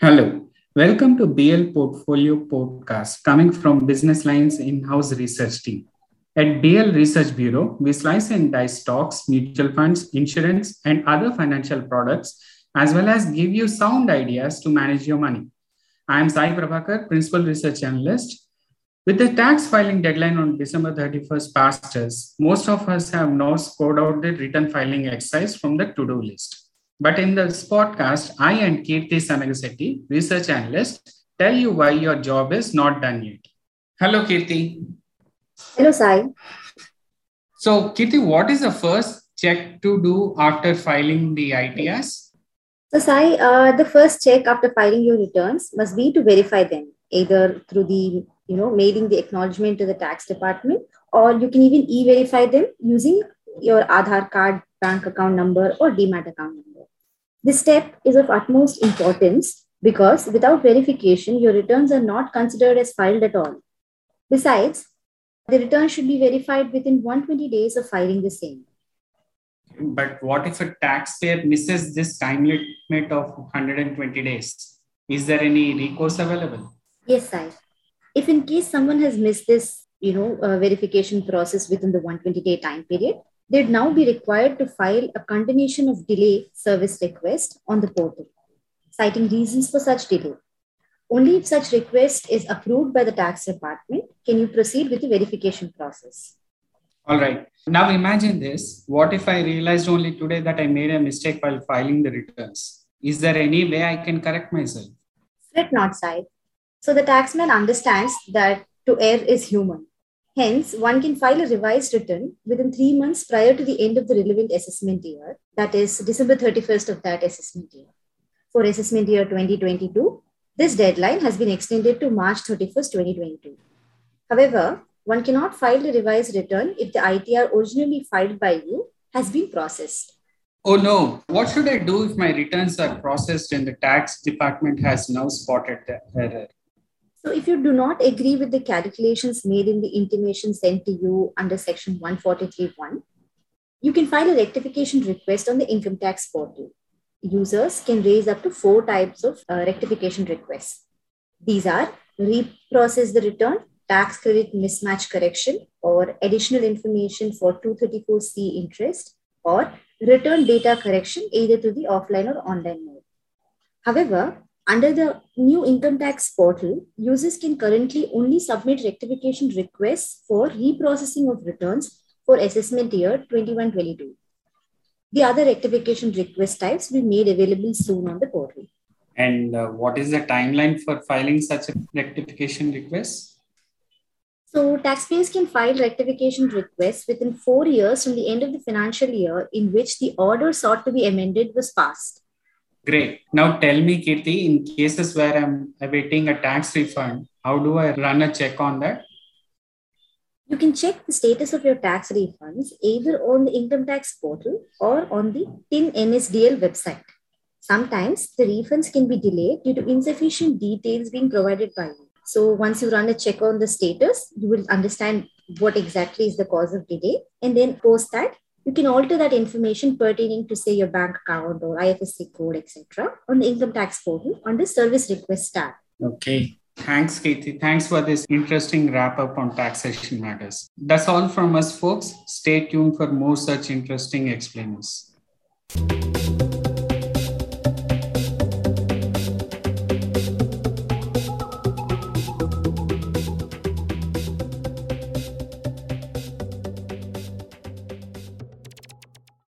Hello, welcome to BL Portfolio Podcast coming from Business Lines in-house research team. At BL Research Bureau, we slice and dice stocks, mutual funds, insurance, and other financial products, as well as give you sound ideas to manage your money. I am Sai Prabhakar, Principal Research Analyst. With the tax filing deadline on December 31st past us, most of us have now scored out the return filing exercise from the to-do list. But in this podcast, I and Keerthi Sanagasetti, research analyst, tell you why your job is not done yet. Hello, Keerthi. Hello, Sai. So, Keerthi, what is the first check to do after filing the ITR? So, Sai, uh, the first check after filing your returns must be to verify them, either through the, you know, mailing the acknowledgement to the tax department, or you can even e-verify them using your Aadhaar card, bank account number, or demat account number. This step is of utmost importance because without verification, your returns are not considered as filed at all. Besides, the return should be verified within 120 days of filing the same. But what if a taxpayer misses this time limit of 120 days? Is there any recourse available? Yes, sir. If in case someone has missed this, you know, uh, verification process within the 120 day time period, they'd now be required to file a condonation of delay service request on the portal, citing reasons for such delay. Only if such request is approved by the tax department can you proceed with the verification process. All right. Now imagine this. What if I realized only today that I made a mistake while filing the returns? Is there any way I can correct myself? Fret not, Sai. So the taxman understands that to err is human Hence, one can file a revised return within three months prior to the end of the relevant assessment year, that is December 31st of that assessment year. For assessment year 2022, this deadline has been extended to March 31st, 2022. However, one cannot file a revised return if the ITR originally filed by you has been processed. Oh no, what should I do if my returns are processed and the tax department has now spotted the error? So if you do not agree with the calculations made in the intimation sent to you under section 143.1, you can file a rectification request on the income tax portal. Users can raise up to four types of uh, rectification requests. These are reprocess the return, tax credit mismatch correction, or additional information for 234C interest, or return data correction either through the offline or online mode. However, under the new income tax portal, users can currently only submit rectification requests for reprocessing of returns for assessment year 21-22. The other rectification request types will be made available soon on the portal. And uh, what is the timeline for filing such a rectification request? So, taxpayers can file rectification requests within four years from the end of the financial year in which the order sought to be amended was passed. Great. Now tell me, Keerthi, in cases where I'm awaiting a tax refund, how do I run a check on that? You can check the status of your tax refunds either on the income tax portal or on the TIN NSDL website. Sometimes the refunds can be delayed due to insufficient details being provided by you. So once you run a check on the status, you will understand what exactly is the cause of delay. And then post that, you can alter that information pertaining to say your bank account or IFSC code, etc. on the income tax portal on the service request tab. Okay. Thanks, Katie. Thanks for this interesting wrap up on taxation matters. That's all from us, folks. Stay tuned for more such interesting explainers.